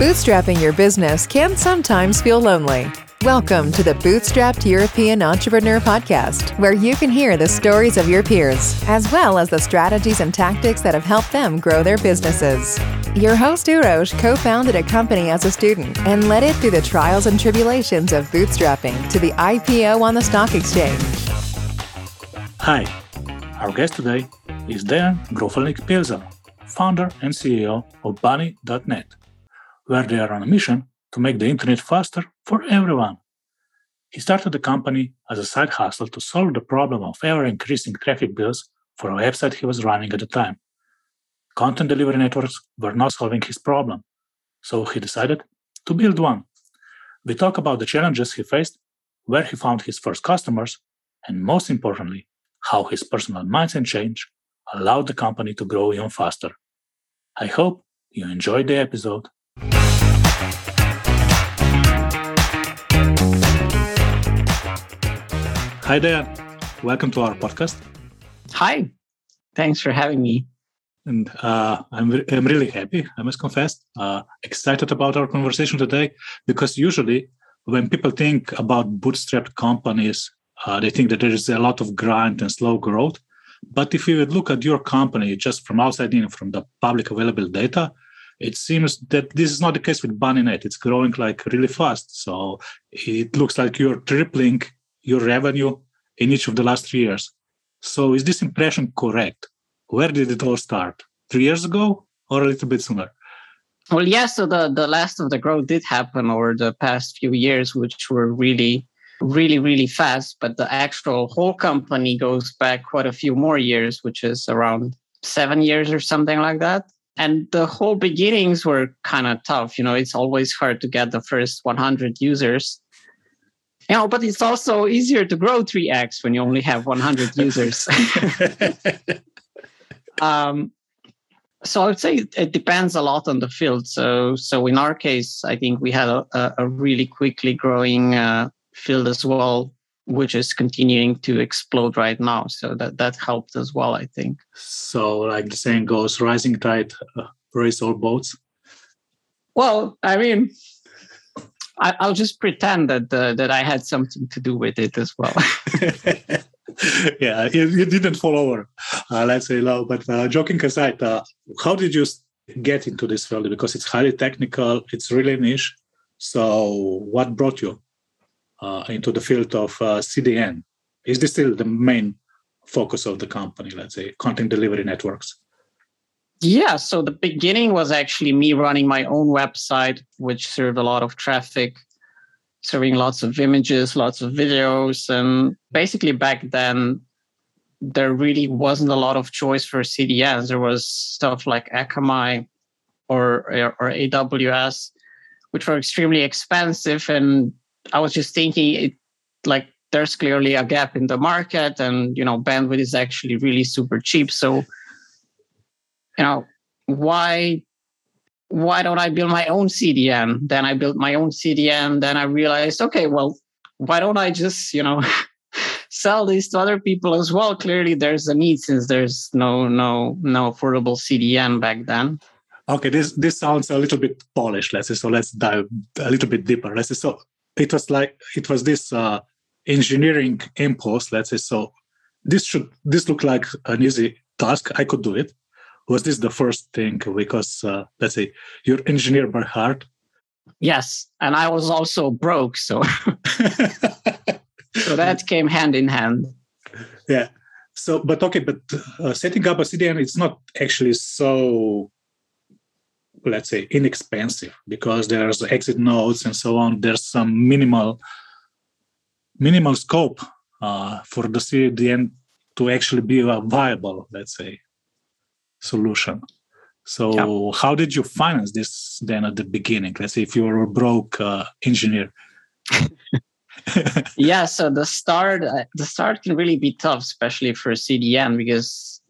Bootstrapping your business can sometimes feel lonely. Welcome to the Bootstrapped European Entrepreneur Podcast, where you can hear the stories of your peers, as well as the strategies and tactics that have helped them grow their businesses. Your host, Urosh, co founded a company as a student and led it through the trials and tribulations of bootstrapping to the IPO on the stock exchange. Hi, our guest today is Dejan Grofelnik Pelzel, founder and CEO of Bunny.net, where they are on a mission to make the internet faster for everyone. He started the company as a side hustle to solve the problem of ever increasing traffic bills for a website he was running at the time. Content delivery networks were not solving his problem, so he decided to build one. We talk about the challenges he faced, where he found his first customers, and most importantly, how his personal mindset change allowed the company to grow even faster. I hope you enjoyed the episode Hi there. Welcome to our podcast. Hi. Thanks for having me. And uh, I'm, re- I'm really happy, I must confess, uh, excited about our conversation today because usually when people think about bootstrapped companies, uh, they think that there is a lot of grind and slow growth. But if you look at your company just from outside in, from the public available data, it seems that this is not the case with Bunny.net. It's growing like really fast. So it looks like you're tripling your revenue in each of the last three years. So is this impression correct? Where did it all start? Three years ago or a little bit sooner? Well, yeah. So the, the last of the growth did happen over the past few years, which were really, really, really fast. But the actual whole company goes back quite a few more years, which is around seven years or something like that. And the whole beginnings were kind of tough. You know, it's always hard to get the first 100 users you know, but it's also easier to grow 3x when you only have 100 users. um, so I would say it depends a lot on the field. So, so in our case, I think we had a, a really quickly growing uh, field as well, which is continuing to explode right now. So that that helped as well, I think. So, like the saying goes, "Rising tide uh, raise all boats." Well, I mean, I, will just pretend that uh, that I had something to do with it as well. yeah, you, you, didn't fall over, uh, let's say, low. But uh, joking aside, uh, how did you get into this field? Because it's highly technical, it's really niche. So, what brought you into the field of uh, CDN? Is this still the main focus of the company? Let's say content delivery networks. Yeah, so the beginning was actually me running my own website, which served a lot of traffic, serving lots of images, lots of videos. And basically, back then, there really wasn't a lot of choice for CDNs. There was stuff like Akamai or, or AWS, which were extremely expensive. And I was just thinking, it like there's clearly a gap in the market, and you know, bandwidth is actually really super cheap. So you know, why why don't I build my own CDN? Then I built my own CDN. Then I realized, okay, well, why don't I just, you know, sell these to other people as well? Clearly there's a need since there's no no no affordable CDN back then. Okay, this this sounds a little bit polished, let's say. So let's dive a little bit deeper. Let's say so it was like it was this uh engineering impulse, let's say. So this should this look like an easy task. I could do it was this the first thing because uh, let's say you're engineer by heart yes and i was also broke so so that came hand in hand yeah so but okay but uh, setting up a cdn it's not actually so let's say inexpensive because there's exit nodes and so on there's some minimal minimal scope uh, for the cdn to actually be a viable let's say solution. So yeah. how did you finance this then at the beginning? Let's say if you were a broke uh, engineer. yeah, so the start uh, the start can really be tough, especially for CDN, because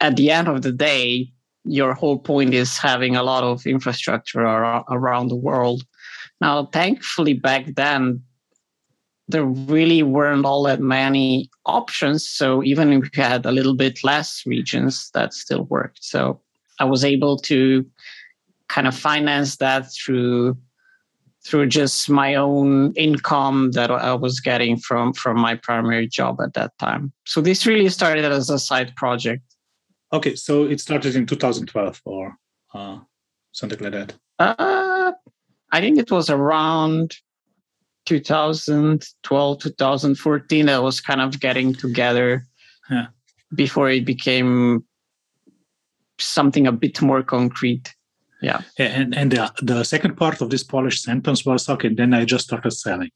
at the end of the day, your whole point is having a lot of infrastructure around the world. Now, thankfully, back then there really weren't all that many options. So even if we had a little bit less regions, that still worked. So I was able to kind of finance that through through just my own income that I was getting from from my primary job at that time. So this really started as a side project. Okay, so it started in 2012 or uh, something like that. Uh, I think it was around 2012, 2014 that was kind of getting together yeah. before it became something a bit more concrete. Yeah. And and the, the second part of this Polish sentence was okay, then I just started selling.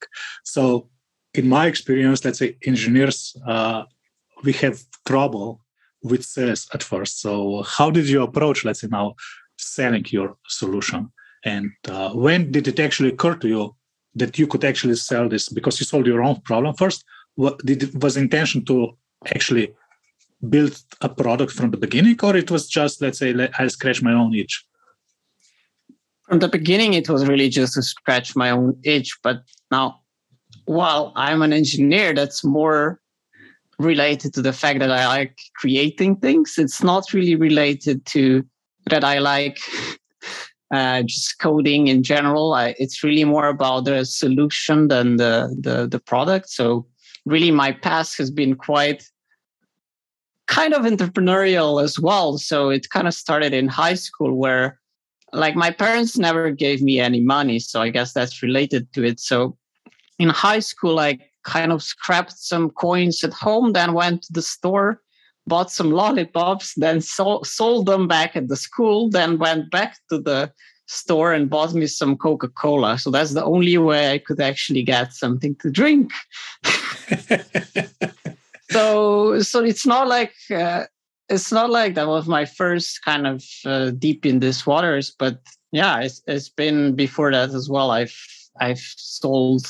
So in my experience, let's say engineers, uh, we have trouble with sales at first. So how did you approach, let's say now, selling your solution? And uh, when did it actually occur to you that you could actually sell this because you solved your own problem first? What did was intention to actually build a product from the beginning, or it was just let's say I scratch my own itch? From the beginning, it was really just to scratch my own itch. But now, while I'm an engineer, that's more related to the fact that I like creating things. It's not really related to that I like uh, just coding in general. I, it's really more about the solution than the, the the product. So really, my past has been quite kind of entrepreneurial as well. So it kind of started in high school where like my parents never gave me any money. So I guess that's related to it. So in high school, I kind of scrapped some coins at home, then went to the store, bought some lollipops, then sold, sold them back at the school, then went back to the store and bought me some Coca Cola. So that's the only way I could actually get something to drink. so so it's not like uh, it's not like that was my first kind of uh, deep in these waters but yeah it's, it's been before that as well i've i've sold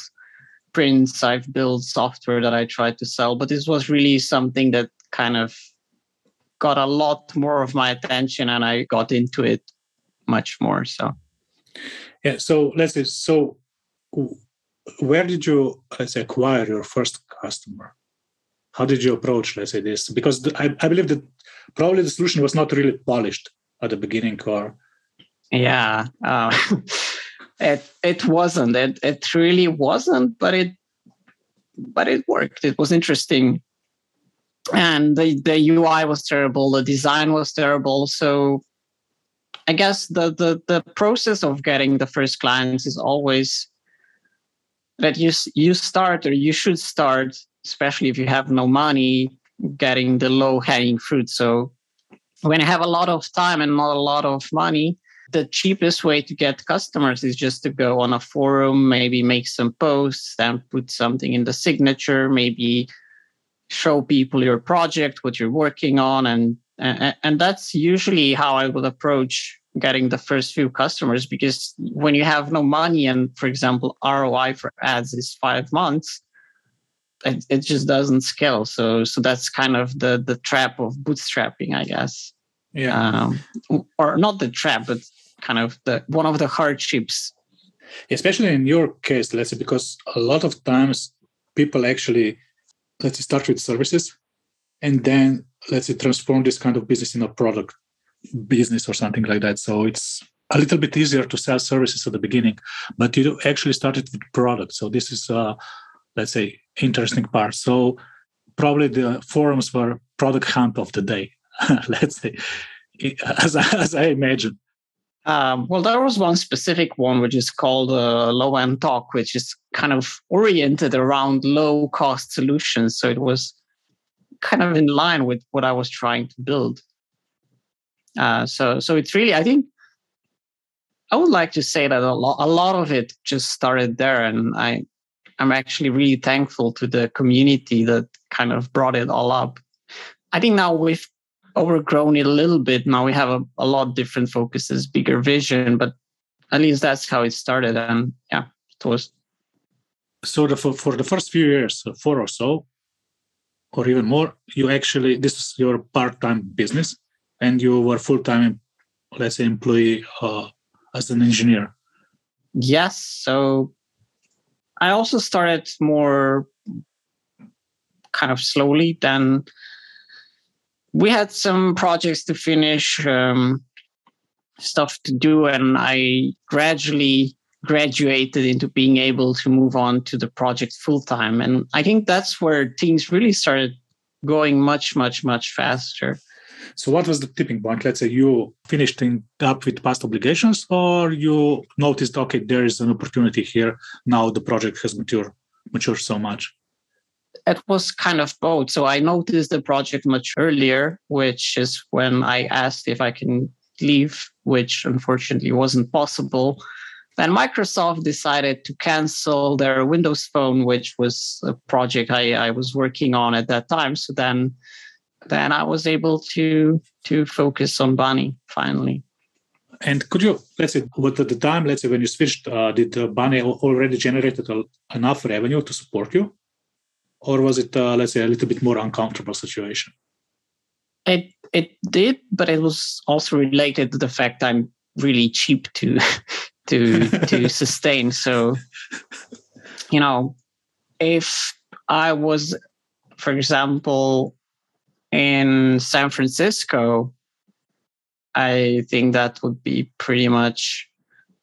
prints i've built software that i tried to sell but this was really something that kind of got a lot more of my attention and i got into it much more so. Yeah so let's say so where did you let's say acquire your first customer? How did you approach let's say this? Because I, I believe that probably the solution was not really polished at the beginning or yeah uh, it it wasn't. It, it really wasn't but it but it worked. It was interesting. And the, the ui was terrible. The design was terrible. So i guess the, the the process of getting the first clients is always that you you start or you should start especially if you have no money, getting the low hanging fruit. So when you have a lot of time and not a lot of money, the cheapest way to get customers is just to go on a forum, maybe make some posts, then put something in the signature, maybe show people your project, what you're working on, and and, and that's usually how I would approach getting the first few customers because when you have no money and for example ROI for ads is 5 months it, it just doesn't scale. So so that's kind of the the trap of bootstrapping, I guess. Yeah. Um, or not the trap, but kind of the one of the hardships. Especially in your case, let's say, because a lot of times people actually let's say start with services and then let's say transform this kind of business in a product business or something like that. So it's a little bit easier to sell services at the beginning, but you actually started with product. So this is uh, let's say interesting part so probably the forums were product hunt of the day let's say as, as i imagine um, well, there was one specific one which is called uh, Low End Talk, which is kind of oriented around low cost solutions. So it was kind of in line with what I was trying to build. Uh, so, so it's really, I think, I would like to say that a lot, a lot of it just started there, and I, I'm actually really thankful to the community that kind of brought it all up. I think now we've overgrown it a little bit. Now we have a, a lot different focuses, bigger vision, but at least that's how it started. And yeah, it was. So the, for, for the first few years, four or so, or even more, you actually, this is your part-time business and you were full-time, let's say, employee uh, as an engineer. Yes. So I also started more kind of slowly. Then we had some projects to finish, um, stuff to do, and I gradually graduated into being able to move on to the project full time. And I think that's where things really started going much, much, much faster. So, what was the tipping point? Let's say you finished up with past obligations, or you noticed, okay, there is an opportunity here. Now the project has matured, matured so much. It was kind of both. So I noticed the project much earlier, which is when I asked if I can leave, which unfortunately wasn't possible. Then Microsoft decided to cancel their Windows Phone, which was a project I, I was working on at that time. So then then I was able to to focus on Bunny finally. And could you, let's say, what at the time, let's say when you switched, uh, did uh, Bunny already generated enough revenue to support you? Or was it, uh, let's say, a little bit more uncomfortable situation? It it did, but it was also related to the fact I'm really cheap to to to sustain. So, you know, if I was, for example, in San Francisco, I think that would be pretty much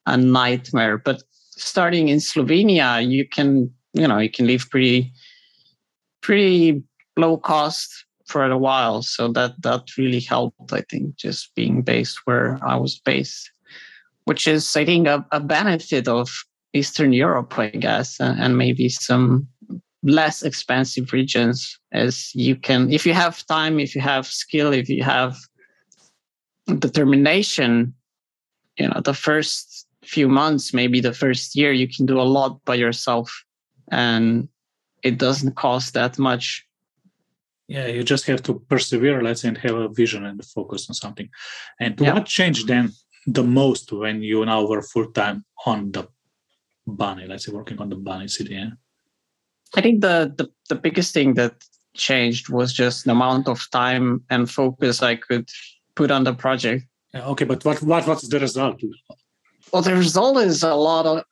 a nightmare. But starting in Slovenia, you can, you know, you can live pretty, pretty low cost for a while. So that that really helped. I think just being based where I was based, which is I think a, a benefit of Eastern Europe, I guess, and, and maybe some less expensive regions as you can if you have time if you have skill if you have determination you know the first few months maybe the first year you can do a lot by yourself and it doesn't cost that much yeah you just have to persevere let's say and have a vision and focus on something and yeah. what changed then the most when you now were full-time on the bunny let's say working on the bunny cdn I think the, the the biggest thing that changed was just the amount of time and focus I could put on the project. Yeah, okay, but what what what's the result? Well, the result is a lot of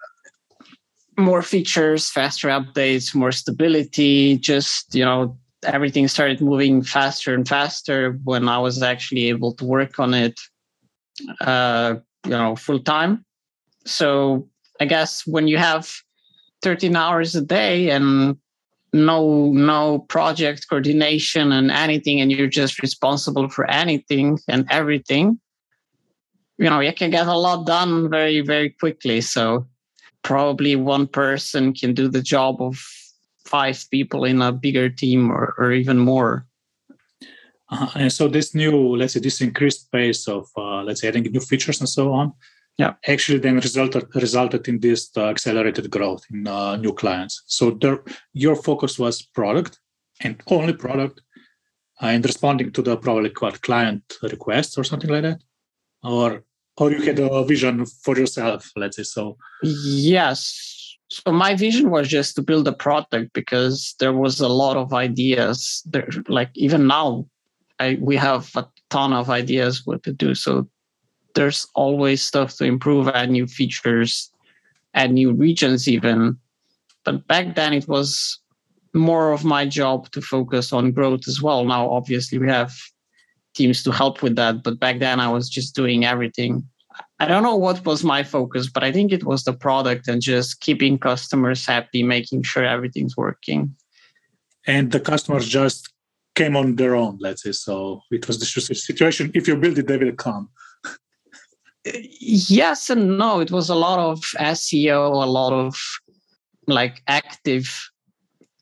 more features, faster updates, more stability. Just you know, everything started moving faster and faster when I was actually able to work on it. Uh, you know, full time. So I guess when you have 13 hours a day and no no project coordination and anything and you're just responsible for anything and everything you know you can get a lot done very very quickly so probably one person can do the job of five people in a bigger team or, or even more. Uh, and so this new let's say this increased pace of uh, let's say adding new features and so on yeah. actually then resulted resulted in this uh, accelerated growth in uh, new clients. So there, your focus was product and only product uh, and responding to the probably client requests or something like that? Or or you had a vision for yourself let's say so yes so my vision was just to build a product because there was a lot of ideas there like even now I, we have a ton of ideas what to do so there's always stuff to improve, add new features, add new regions even. But back then it was more of my job to focus on growth as well. Now, obviously, we have teams to help with that. But back then I was just doing everything. I don't know what was my focus, but I think it was the product and just keeping customers happy, making sure everything's working. And the customers just came on their own, let's say. So it was the situation. If you build it, they will come yes and no. It was a lot of SEO, a lot of like active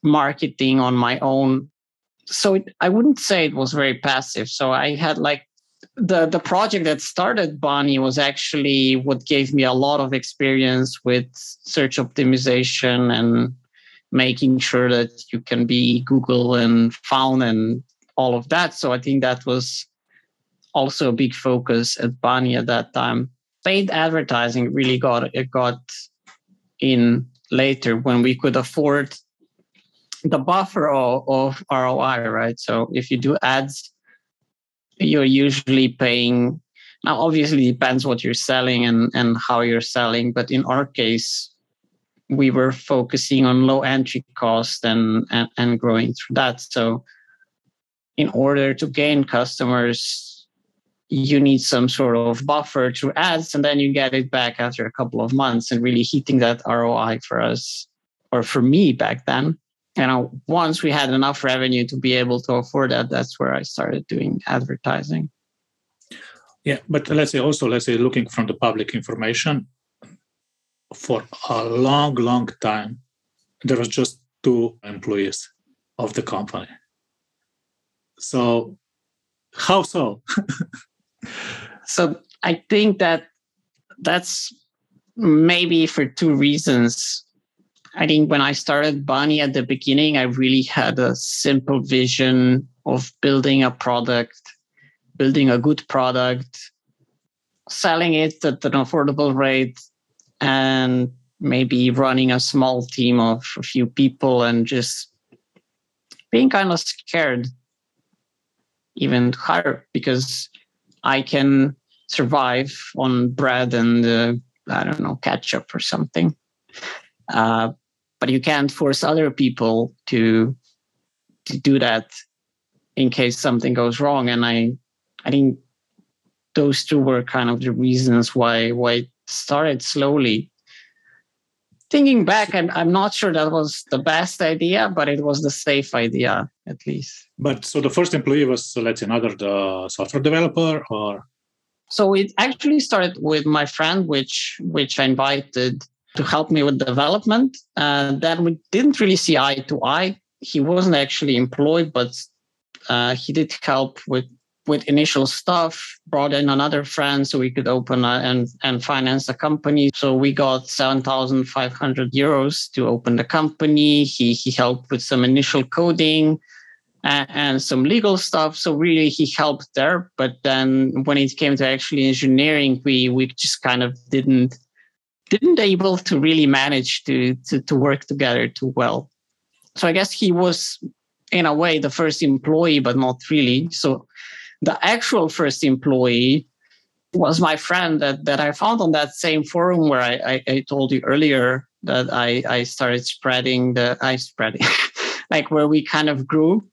marketing on my own. So it, I wouldn't say it was very passive. So I had like the the project that started Bunny was actually what gave me a lot of experience with search optimization and making sure that you can be Google and found and all of that. So I think that was also a big focus at Bunny at that time. Paid advertising really got it got in later when we could afford the buffer of, of ROI, right? So if you do ads, you're usually paying. Now, obviously, depends what you're selling and and how you're selling, but in our case, we were focusing on low entry cost and, and, and growing through that. So in order to gain customers, you need some sort of buffer through ads, and then you get it back after a couple of months and really hitting that ROI for us or for me back then. You know, once we had enough revenue to be able to afford that, that's where I started doing advertising. Yeah, but let's say also, let's say looking from the public information, for a long, long time, there was just two employees of the company. So, how so? so, I think that that's maybe for two reasons. I think when I started Bunny at the beginning, I really had a simple vision of building a product, building a good product, selling it at an affordable rate, and maybe running a small team of a few people and just being kind of scared even higher because I can survive on bread and uh, I don't know ketchup or something. Uh, but you can't force other people to to do that in case something goes wrong. And I I think those two were kind of the reasons why why it started slowly. Thinking back, I'm I'm not sure that was the best idea, but it was the safe idea at least. But so the first employee was, let's say, another the software developer, or so it actually started with my friend, which which I invited to help me with development. And then we didn't really see eye to eye. He wasn't actually employed, but uh, he did help with with initial stuff. Brought in another friend so we could open a, and and finance the company. So we got seven thousand five hundred euros to open the company. He he helped with some initial coding and, and some legal stuff. So really, he helped there. But then when it came to actually engineering, we we just kind of didn't didn't able to really manage to, to to work together too well. So I guess he was in a way the first employee, but not really. So the actual first employee was my friend that, that I found on that same forum where I, I, I told you earlier that I, I started spreading the I spreading like where we kind of grew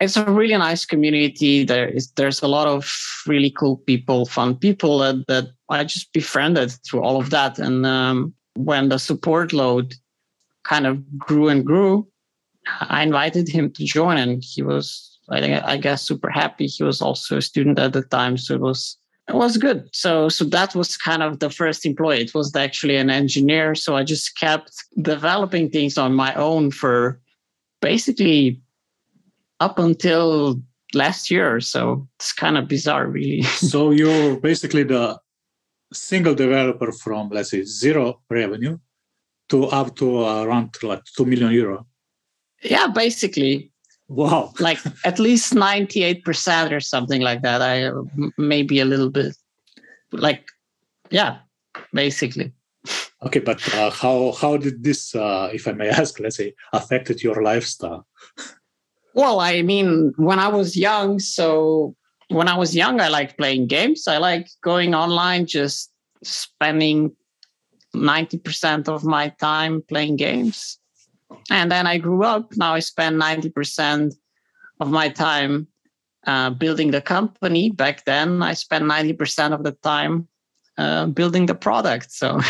it's a really nice community. There is there's a lot of really cool people, fun people that, that I just befriended through all of that. And um, when the support load kind of grew and grew, I invited him to join, and he was I think I guess super happy. He was also a student at the time, so it was it was good. So so that was kind of the first employee. It was actually an engineer, so I just kept developing things on my own for basically up until last year. So it's kind of bizarre, really. so you're basically the single developer from, let's say, zero revenue to up to around like 2 million euro. Yeah, basically. Wow. like at least 98% or something like that. I maybe a little bit like, yeah, basically. Okay, but uh, how how did this, uh, if I may ask, let's say, affected your lifestyle? Well, I mean, when I was young, so when I was young, I liked playing games. I like going online, just spending 90% of my time playing games. And then I grew up. Now I spend 90% of my time uh, building the company. Back then, I spent 90% of the time uh, building the product. So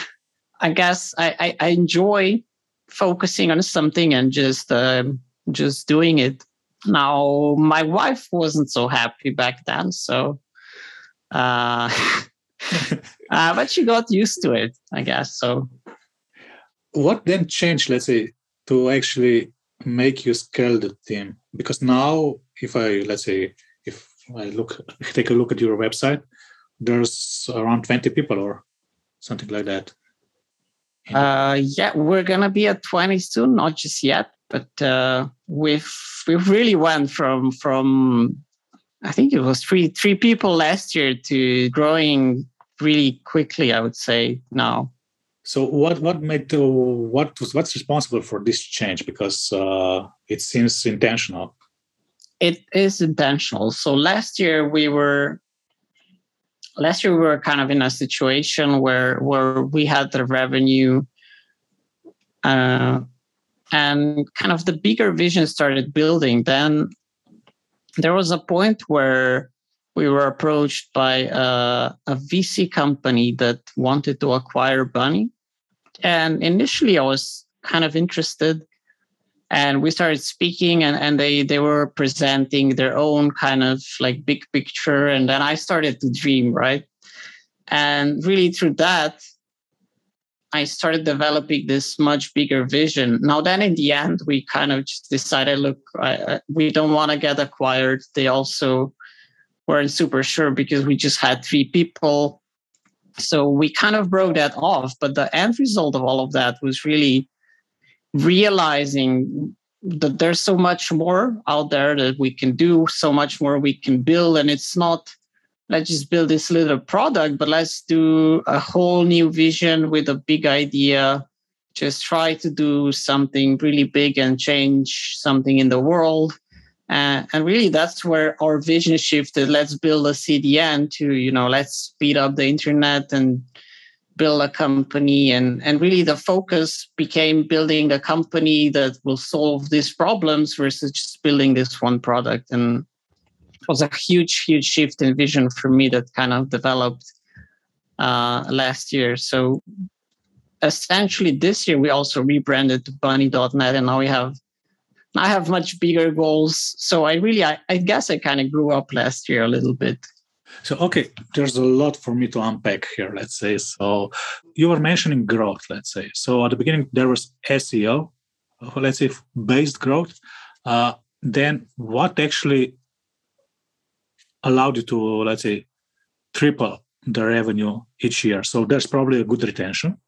I guess I, I, I, enjoy focusing on something and just um, just doing it. Now, my wife wasn't so happy back then, so uh, uh, but she got used to it, I guess. So, what then changed? Let's say to actually make you scale the team because now, if I let's say if I look take a look at your website, there's around twenty people or something like that. Uh, yeah, we're gonna be at 20 soon, not just yet, but uh, we've we've really went from from I think it was three three people last year to growing really quickly. I would say now. So what what made what was what's responsible for this change? Because uh, it seems intentional. It is intentional. So last year we were last year we were kind of in a situation where where we had the revenue Uh, and kind of the bigger vision started building. Then there was a point where we were approached by uh, a VC company that wanted to acquire Bunny. And initially, I was kind of interested. And we started speaking, and, and they, they were presenting their own kind of like big picture. And then I started to dream, right? And really, through that, I started developing this much bigger vision. Now, then in the end, we kind of just decided look, I, we don't want to get acquired. They also weren't super sure because we just had three people. So we kind of broke that off. But the end result of all of that was really realizing that there's so much more out there that we can do, so much more we can build. And it's not, let's just build this little product, but let's do a whole new vision with a big idea. Just try to do something really big and change something in the world uh, and really, that's where our vision shifted. Let's build a CDN to, you know, let's speed up the internet and build a company. And, and really, the focus became building a company that will solve these problems versus just building this one product. And was a huge, huge shift in vision for me that kind of developed uh, last year. So essentially, this year, we also rebranded to bunny.net, and now we have I have much bigger goals. So I really, I, I guess I kind of grew up last year a little bit. So, okay, there's a lot for me to unpack here, let's say. So, you were mentioning growth, let's say. So, at the beginning, there was SEO, let's say based growth. Uh, then, what actually allowed you to, let's say, triple the revenue each year? So, there's probably a good retention.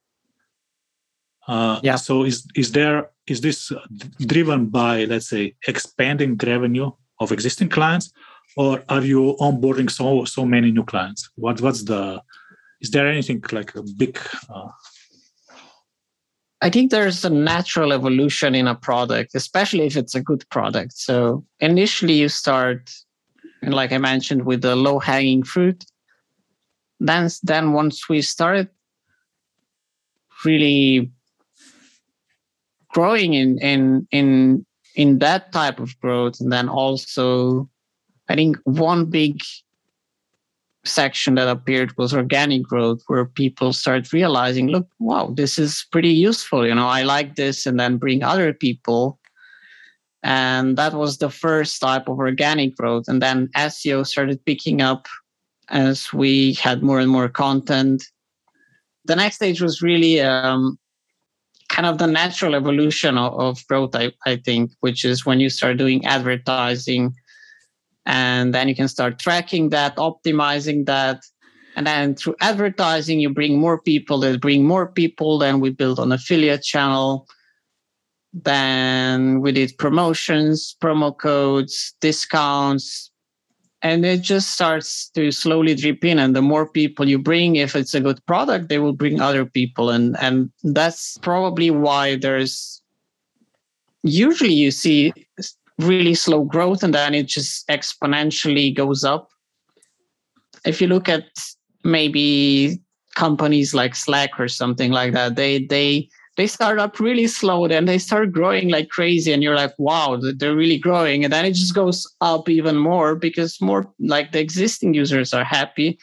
Uh, yeah. So is is there is this driven by let's say expanding revenue of existing clients, or are you onboarding so so many new clients? What what's the is there anything like a big? Uh... I think there's a natural evolution in a product, especially if it's a good product. So initially you start, like I mentioned, with the low hanging fruit. Then then once we started really growing in in in in that type of growth and then also i think one big section that appeared was organic growth where people start realizing look wow this is pretty useful you know i like this and then bring other people and that was the first type of organic growth and then seo started picking up as we had more and more content the next stage was really um, kind of the natural evolution of, of growth, I, I think, which is when you start doing advertising and then you can start tracking that, optimizing that. And then through advertising, you bring more people that bring more people. Then we build an affiliate channel. Then we did promotions, promo codes, discounts, and it just starts to slowly drip in. And the more people you bring if it's a good product they will bring other people. And and that's probably why there's usually you see really slow growth and then it just exponentially goes up. If you look at maybe companies like slack or something like that they they they start up really slow then they start growing like crazy and you're like wow they're really growing and then it just goes up even more because more like the existing users are happy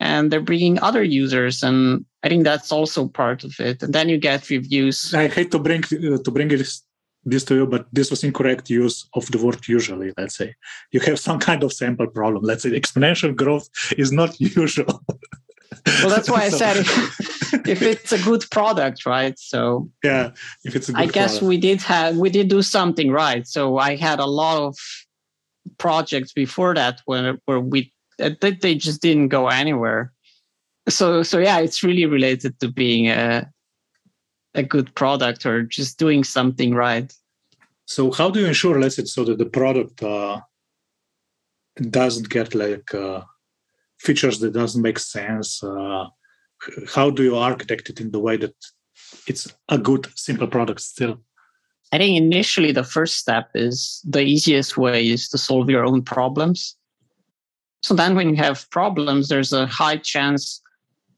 and they're bringing other users and i think that's also part of it and then you get reviews. I hate to bring uh, to bring this this to you but this was incorrect use of the word usually let's say. You have some kind of sample problem. Let's say exponential growth is not usual well that's why i said if, if it's a good product right? So yeah if it's a good i guess product. we did have we did do something right. So i had a lot of projects before that where where we uh, they just didn't go anywhere. So so yeah it's really related to being a a good product or just doing something right. So how do you ensure let's say so that the product uh, doesn't get like uh, features that doesn't make sense uh, how do you architect it in the way that it's a good simple product still? I think initially the first step is the easiest way is to solve your own problems. So then when you have problems there's a high chance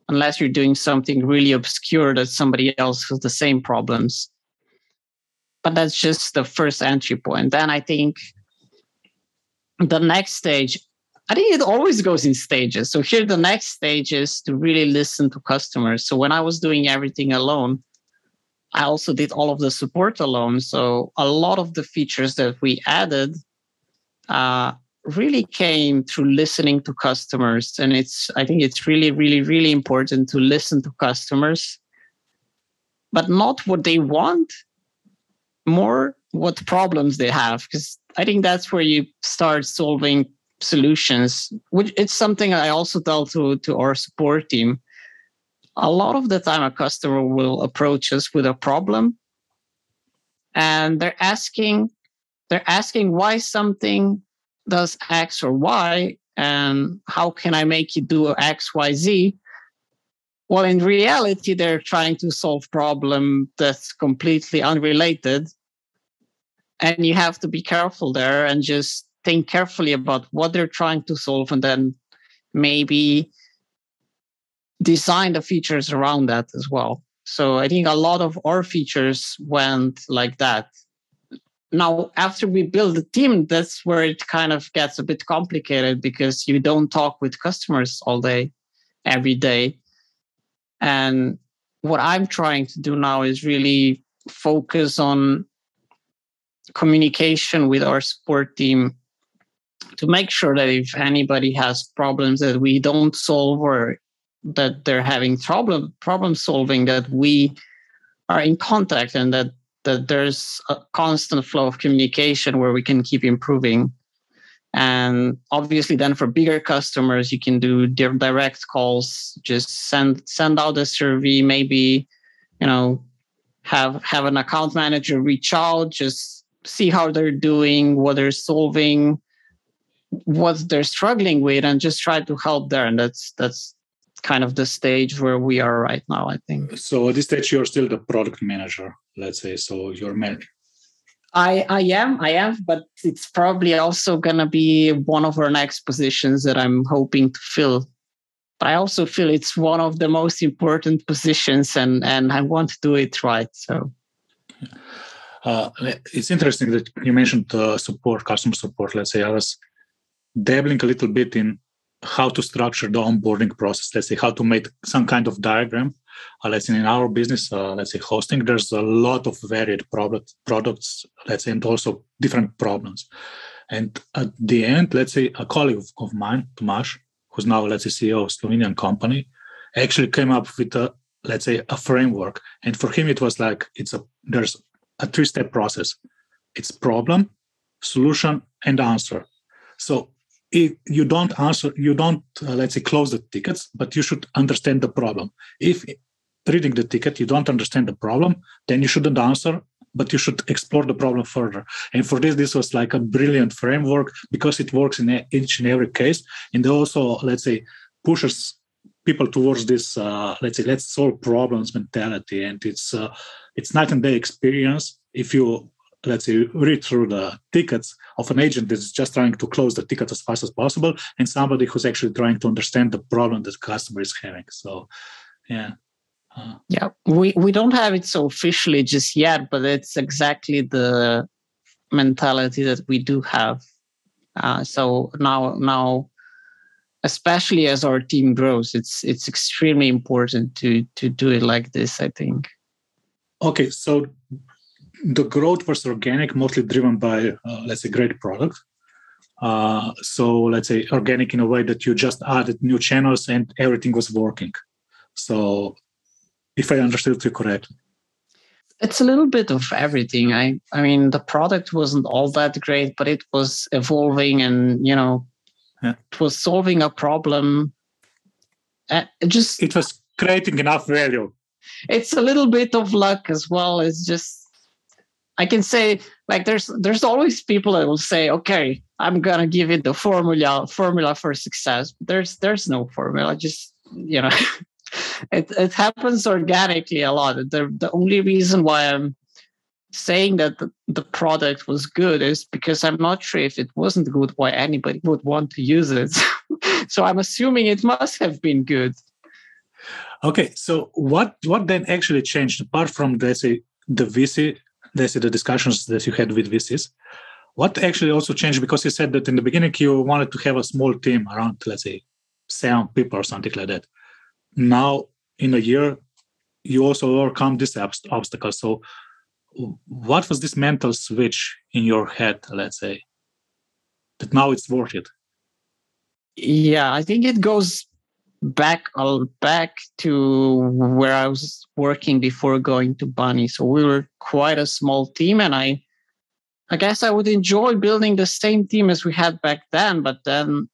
unless you're doing something really obscure that somebody else has the same problems. But that's just the first entry point. Then I think the next stage, I think it always goes in stages. So here, the next stage is to really listen to customers. So when I was doing everything alone, I also did all of the support alone. So a lot of the features that we added uh, really came through listening to customers. And it's, I think it's really, really, really important to listen to customers, but not what they want, more what problems they have. Because I think that's where you start solving solutions, which it's something I also tell to, to our support team. A lot of the time a customer will approach us with a problem and they're asking they're asking why something does x or y and how can i make you do x y z? Well in reality they're trying to solve problem that's completely unrelated and you have to be careful there and just think carefully about what they're trying to solve and then maybe design the features around that as well. So I think a lot of our features went like that. Now, after we build the team, that's where it kind of gets a bit complicated because you don't talk with customers all day, every day. And what I'm trying to do now is really focus on communication with our support team to make sure that if anybody has problems that we don't solve or that they're having problem problem solving that we are in contact and that that there's a constant flow of communication where we can keep improving. And obviously then for bigger customers you can do direct calls just send send out a survey maybe you know have have an account manager reach out just see how they're doing what they're solving what they're struggling with and just try to help there and that's that's kind of the stage where we are right now, I think. So at this stage, you're still the product manager, let's say. So you're manager. I, I am, I am, but it's probably also going to be one of our next positions that I'm hoping to fill. But I also feel it's one of the most important positions and, and I want to do it right. So uh, it's interesting that you mentioned uh, support, customer support. Let's say I was dabbling a little bit in how to structure the onboarding process. Let's say how to make some kind of diagram uh, let's say in our business uh, let's say hosting there's a lot of varied product, products let's say and also different problems. And at the end let's say a colleague of, of mine tomas who's now let's say ceo of a slovenian company actually came up with a let's say a framework. And for him it was like it's a there's a three step process. It's problem solution and answer. So if you don't answer, you don't, uh, let's say, close the tickets, but you should understand the problem. If reading the ticket, you don't understand the problem, then you shouldn't answer, but you should explore the problem further. And for this, this was like a brilliant framework because it works in each and every case. And also, let's say, pushes people towards this, uh, let's say, let's solve problems mentality. And it's, uh, it's night and day experience if you let's say read through the tickets of an agent that's just trying to close the ticket as fast as possible and somebody who's actually trying to understand the problem that the customer is having. So yeah. Uh, yeah we we don't have it so officially just yet but it's exactly the mentality that we do have. Uh, so now now especially as our team grows it's it's extremely important to to do it like this i think. Okay so the growth was organic, mostly driven by, uh, let's say, great product. Uh, so let's say organic in a way that you just added new channels and everything was working. So if I understood you correctly. It's a little bit of everything. I I mean the product wasn't all that great, but it was evolving and you know yeah. it was solving a problem. Uh, it just it was creating enough value. It's a little bit of luck as well. It's just I can say like there's there's always people that will say, okay, I'm gonna give it the formula formula for success. There's there's no formula. Just you know, it it happens organically a lot. The the only reason why I'm saying that the, the product was good is because I'm not sure if it wasn't good, why anybody would want to use it. so I'm assuming it must have been good. Okay, so what what then actually changed apart from let's say the VC say the discussions that you had with VCs. What actually also changed because you said that in the beginning you wanted to have a small team around, let's say, seven people or something like that. Now, in a year, you also overcome this obstacle. So, what was this mental switch in your head, let's say, that now it's worth it? Yeah, I think it goes back back to where I was working before going to Bunny. So we were quite a small team, and I, I guess I would enjoy building the same team as we had back then. But then,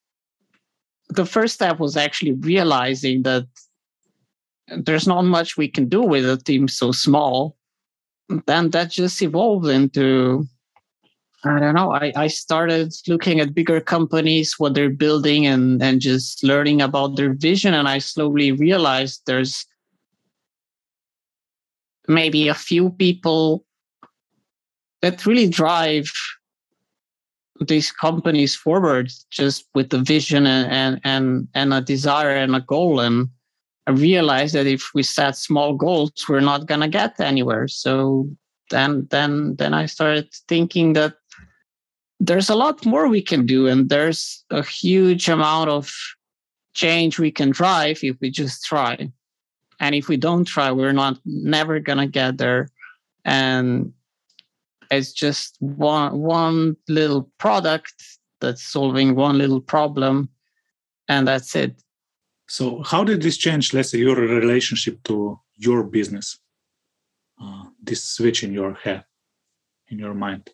the first step was actually realizing that there's not much we can do with a team so small. Then that just evolved into I don't know. I, I started looking at bigger companies, what they're building, and, and just learning about their vision. And I slowly realized there's maybe a few people that really drive these companies forward just with the vision and, and, and, and a desire and a goal. And I realized that if we set small goals, we're not to get anywhere. So then, then, then I started thinking that there's a lot more we can do and there's a huge amount of change we can drive if we just try. And if we don't try we're not never gonna get there. And it's just one one little product that's solving one little problem and that's it. So how did this change let's say your relationship to your business? Uh, this switch in your head in your mind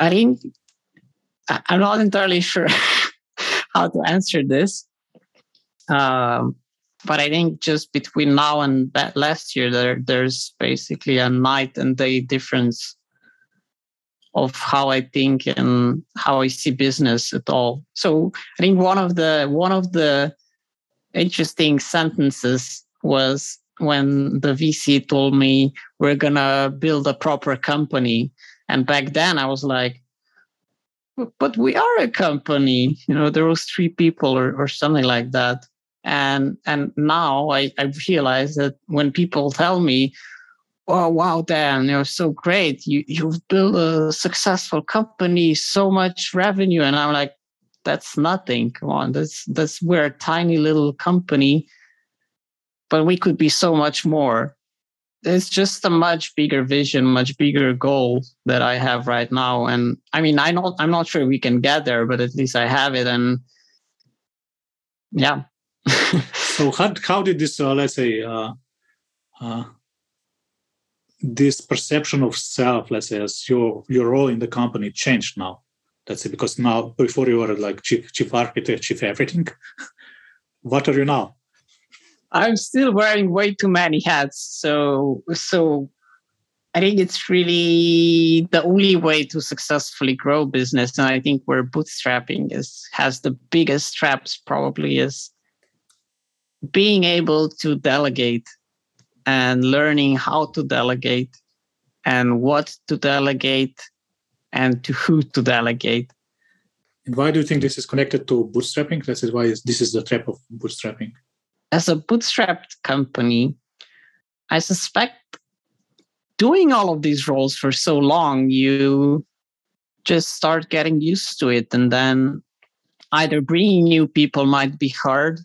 I think I'm not entirely sure how to answer this. Um, but I think just between now and last year, there there's basically a night and day difference of how I think and how I see business at all. So I think one of the one of the interesting sentences was when the VC told me we're gonna build a proper company and back then I was like, but we are a company. You know, there was three people or, or something like that. And and now I, I realize that when people tell me, oh wow, Dan, you're so great. You you've built a successful company, so much revenue. And I'm like, that's nothing. Come on, that's that's we're a tiny little company, but we could be so much more it's just a much bigger vision, much bigger goal that I have right now. And I mean, I not I'm not sure we can get there, but at least I have it. And yeah. so how how did this uh, let's say uh, uh, this perception of self, let's say, as your your role in the company changed now? Let's say because now before you were like chief chief architect, chief everything. what are you now? I'm still wearing way too many hats. So so I think it's really the only way to successfully grow business. And I think where bootstrapping is has the biggest traps probably is being able to delegate and learning how to delegate and what to delegate and to who to delegate. And why do you think this is connected to bootstrapping? This is why this is the trap of bootstrapping as a bootstrapped company, I suspect doing all of these roles for so long, you just start getting used to it. And then either bringing new people might be hard.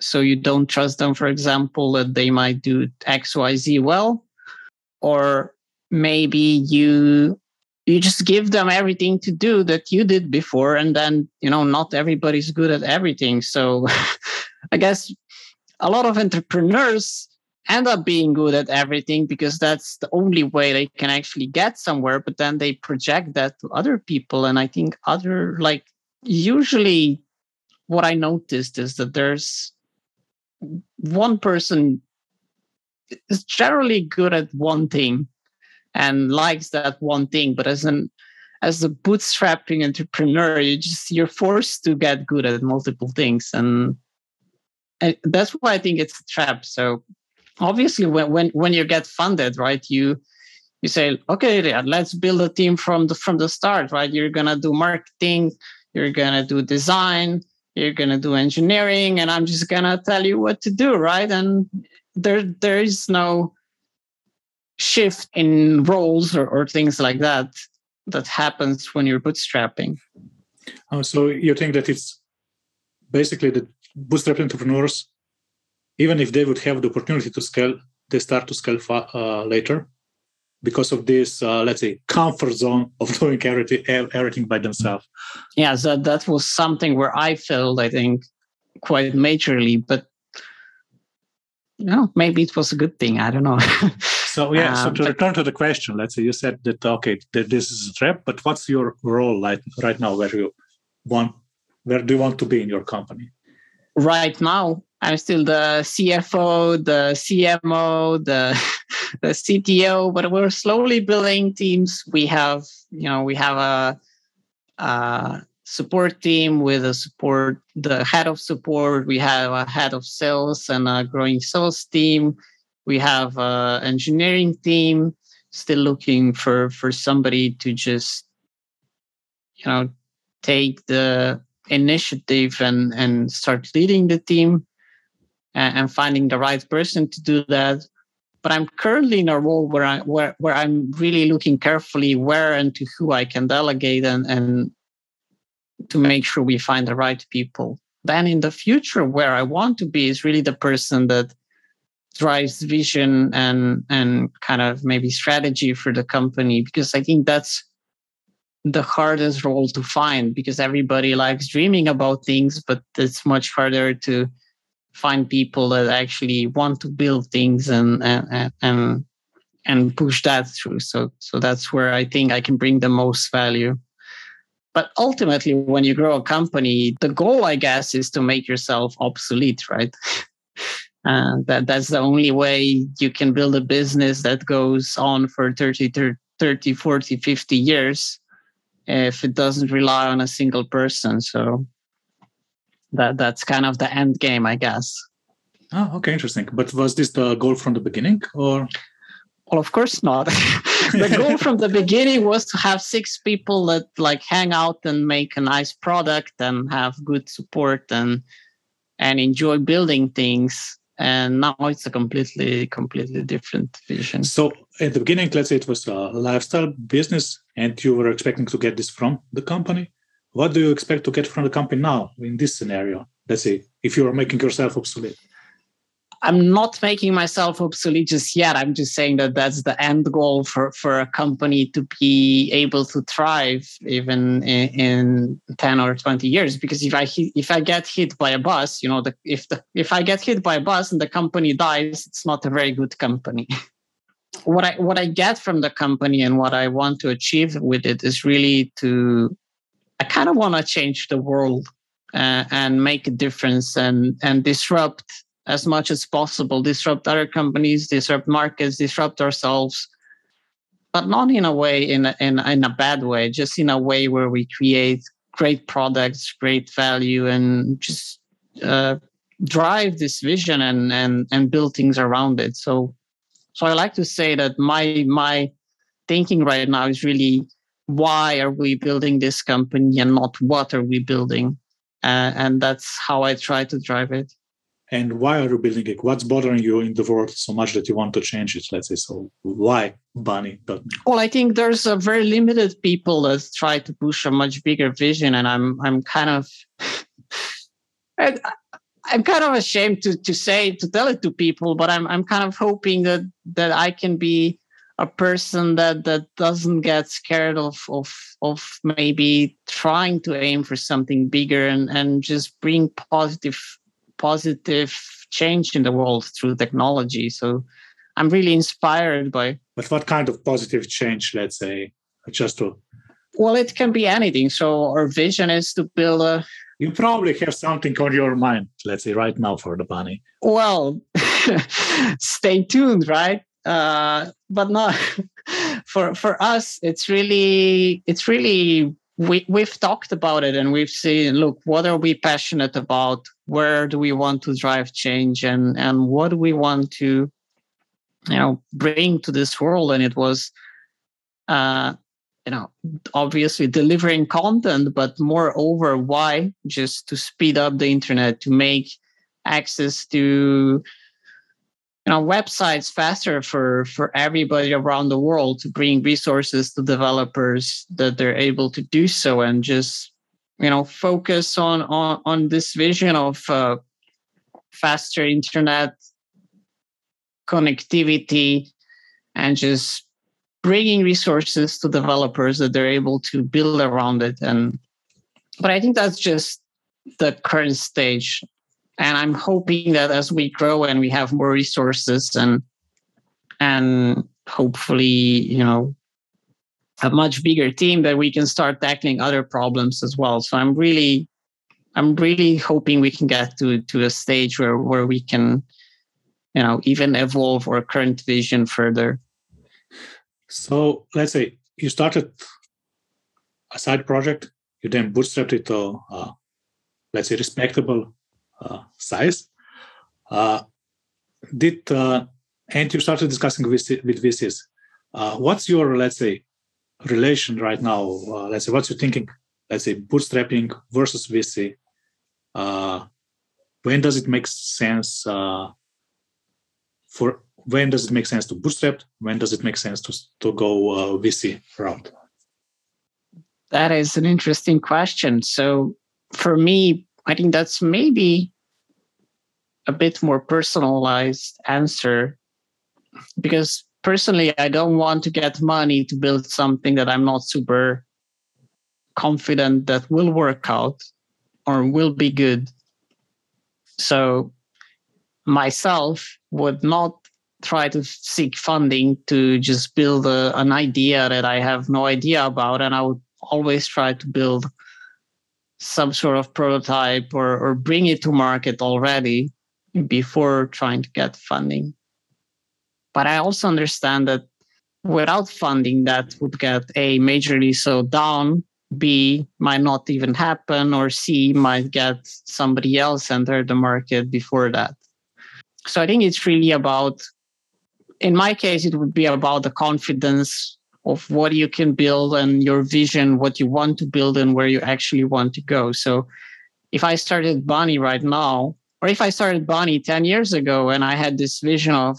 So you don't trust them, for example, that they might do XYZ well. Or maybe you you just give them everything to do that you did before and then you know not everybody's good at everything so I guess a lot of entrepreneurs end up being good at everything because that's the only way they can actually get somewhere but then they project that to other people. And i think other like usually what i noticed is that there's one person is generally good at one thing and likes that one thing but as an as a bootstrapping entrepreneur you just you're forced to get good at multiple things. And and that's why I think it's a trap. So obviously, when when when you get funded, right, you you say, okay, let's build a team from the from the start, right? You're gonna do marketing, you're gonna do design, you're gonna do engineering, and I'm just gonna tell you what to do, right? And there there is no shift in roles or, or things like that that happens when you're bootstrapping. Oh, so you think that it's basically the bootstrap entrepreneurs, even if they would have the opportunity to scale, they start to scale fa- uh, later because of this, uh, let's say, comfort zone of doing everything, everything by themselves. Yeah, so that was something where I failed, I think, quite majorly. But you know, maybe it was a good thing. I don't know. so yeah. Um, so to but, return to the question, let's say you said that okay, that this is a trap, but what's your role like right now? Where you want, where do you want to be in your company? Right now, I'm still the CFO, the CMO, the the CTO, but we're slowly building teams. We have, you know, we have a, a support team with a support, the head of support. We have a head of sales and a growing sales team. We have a engineering team. Still looking for for somebody to just, you know, take the initiative and and start leading the team and, and finding the right person to do that but I'm currently in a role where I where where I'm really looking carefully where and to who I can delegate and and to make sure we find the right people. Then in the future, where I want to be is really the person that drives vision and and kind of maybe strategy for the company because I think that's the hardest role to find because everybody likes dreaming about things, but it's much harder to find people that actually want to build things and and and and push that through. So so that's where I think I can bring the most value. But ultimately, when you grow a company, the goal, I guess, is to make yourself obsolete, right? and uh, that that's the only way you can build a business that goes on for 30, 30 40 50 years if it doesn't rely on a single person so that that's kind of the end game, I guess. Oh, okay, interesting. But was this the goal from the beginning, or? Well, of course not. the goal from the beginning was to have six people that like hang out and make a nice product and have good support and and enjoy building things. And now it's a completely, completely different vision. So at the beginning, let's say it was a lifestyle business, and you were expecting to get this from the company what do you expect to get from the company now in this scenario? Let's say if you are making yourself obsolete. I'm not making myself obsolete just yet. I'm just saying that that's the end goal for, for a company to be able to thrive even in, in 10 or 20 years. Because if I if I get hit by a bus, you know, the, if the if I get hit by a bus and the company dies, it's not a very good company. what I what I get from the company and what I want to achieve with it is really to I kind of want to change the world uh, and make a difference and and disrupt as much as possible, disrupt other companies, disrupt markets, disrupt ourselves, but not in a way in a, in, in a bad way, just in a way where we create great products, great value, and just uh, drive this vision and and and build things around it. So so I like to say that my my thinking right now is really why are we building this company and not what are we building uh, and that's how i try to drive it and why are you building it? What's bothering you in the world so much that you want to change it? Let's say so. Why bunny? Well i think there's a very limited people that try to push a much bigger vision and i'm i'm kind of I'm kind of ashamed to, to say to tell it to people, but I'm I'm kind of hoping that that I can be a person that that doesn't get scared of of of maybe trying to aim for something bigger and and just bring positive positive change in the world through technology. So i'm really inspired by but what kind of positive change let's say just to well it can be anything. So our vision is to build a you probably have something on your mind let's say right now for the bunny. Well stay tuned right? Uh, but not for for us. It's really it's really we we've talked about it and we've seen look what are we passionate about? Where do we want to drive change and and what do we want to you know bring to this world? And it was uh you know obviously delivering content but moreover why? Just to speed up the internet to make access to you know websites faster for for everybody around the world to bring resources to developers that they're able to do so and just you know focus on on on this vision of uh, faster internet connectivity and just bringing resources to developers that they're able to build around it. And but i think that's just the current stage and i'm hoping that as we grow and we have more resources and and hopefully you know a much bigger team that we can start tackling other problems as well. So i'm really i'm really hoping we can get to to a stage where where we can you know even evolve our current vision further. So let's say you started a side project you then bootstrapped it to uh, let's say respectable size. Uh, did uh, and you started discussing with, with VCs. what's your let's say relation right now? let's say what's your thinking? Let's say bootstrapping versus VC. when does it make sense for when does it make sense to bootstrap? When does it make sense to to go uh, VC route? That is an interesting question. So for me, I think that's maybe a bit more personalized answer. Because personally i don't want to get money to build something that i'm not super confident that will work out or will be good. So myself would not try to seek funding to just build a, an idea that i have no idea about and i would always try to build some sort of prototype or, or bring it to market already before trying to get funding. But I also understand that without funding, that would get A, majorly so down, B, might not even happen, or C, might get somebody else enter the market before that. So I think it's really about, in my case, it would be about the confidence of what you can build and your vision, what you want to build and where you actually want to go. So if I started Bunny right now, or if I started Bunny 10 years ago and I had this vision of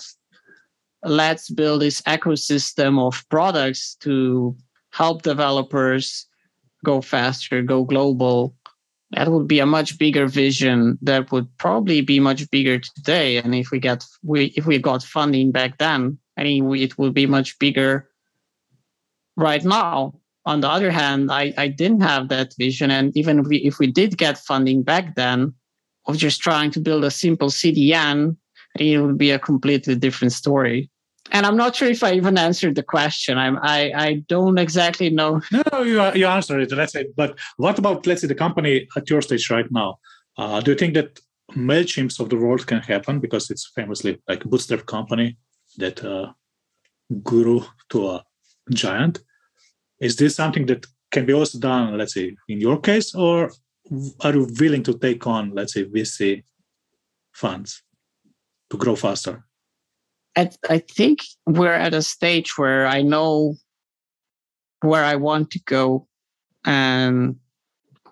let's build this ecosystem of products to help developers go faster, go global, that would be a much bigger vision that would probably be much bigger today. And if we get we if we got funding back then, I we, it would be much bigger right now. On the other hand, I, I didn't have that vision. And even if we, if we did get funding back then, of just trying to build a simple CDN, it would be a completely different story. And I'm not sure if I even answered the question. I'm, I I don't exactly know. No, you you answered it. Let's say, but what about let's say the company at your stage right now? Uh, do you think that Mailchimps of the world can happen because it's famously like a bootstrap company that uh, grew to a giant? Is this something that can be also done, let's say, in your case, or are you willing to take on, let's say, VC funds to grow faster? I, I think we're at a stage where I know where I want to go and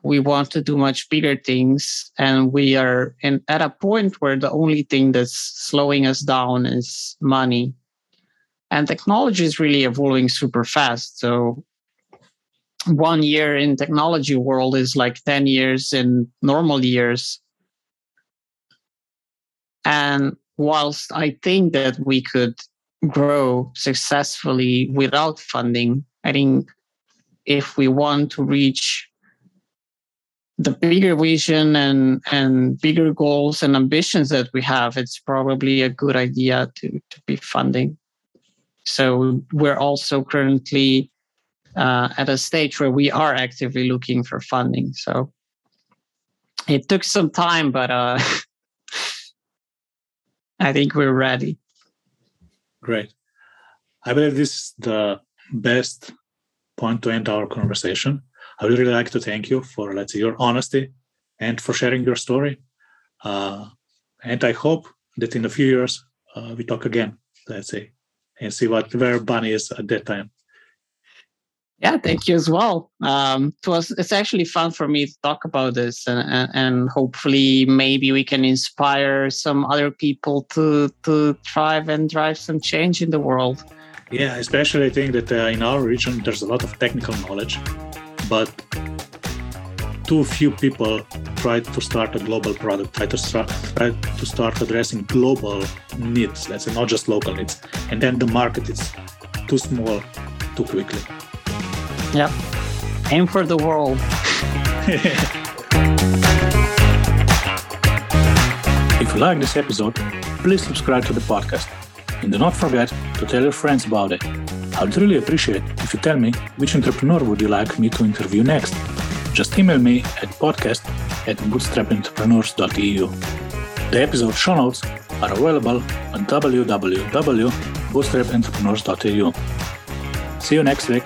we want to do much bigger things and we are in, at a point where the only thing that's slowing us down is money and technology is really evolving super fast so one year in technology world is like 10 years in normal years. And whilst i think that we could grow successfully without funding i think if we want to reach the bigger vision and and bigger goals and ambitions that we have it's probably a good idea to to be funding. So we're also currently uh, at a stage where we are actively looking for funding. So it took some time, but uh, I think we're ready. Great. I believe this is the best point to end our conversation. I would really like to thank you for, let's say, your honesty and for sharing your story. Uh, and I hope that in a few years uh, we talk again, let's say, and see what where Bunny is at that time. Yeah, thank you as well. Um, it was it's actually fun for me to talk about this, and, and, and hopefully maybe we can inspire some other people to to thrive and drive some change in the world. Yeah, especially I think that uh, in our region there's a lot of technical knowledge, but too few people try to start a global product, try to start try to start addressing global needs. Let's say not just local needs, and then the market is too small too quickly. Yep. Aim for the world. if you like this episode, please subscribe to the podcast. And do not forget to tell your friends about it. I would really appreciate if you tell me which entrepreneur would you like me to interview next. Just email me at podcast at bootstrappedentrepreneurs.eu. The episode show notes are available on www.bootstrappedentrepreneurs.eu. See you next week.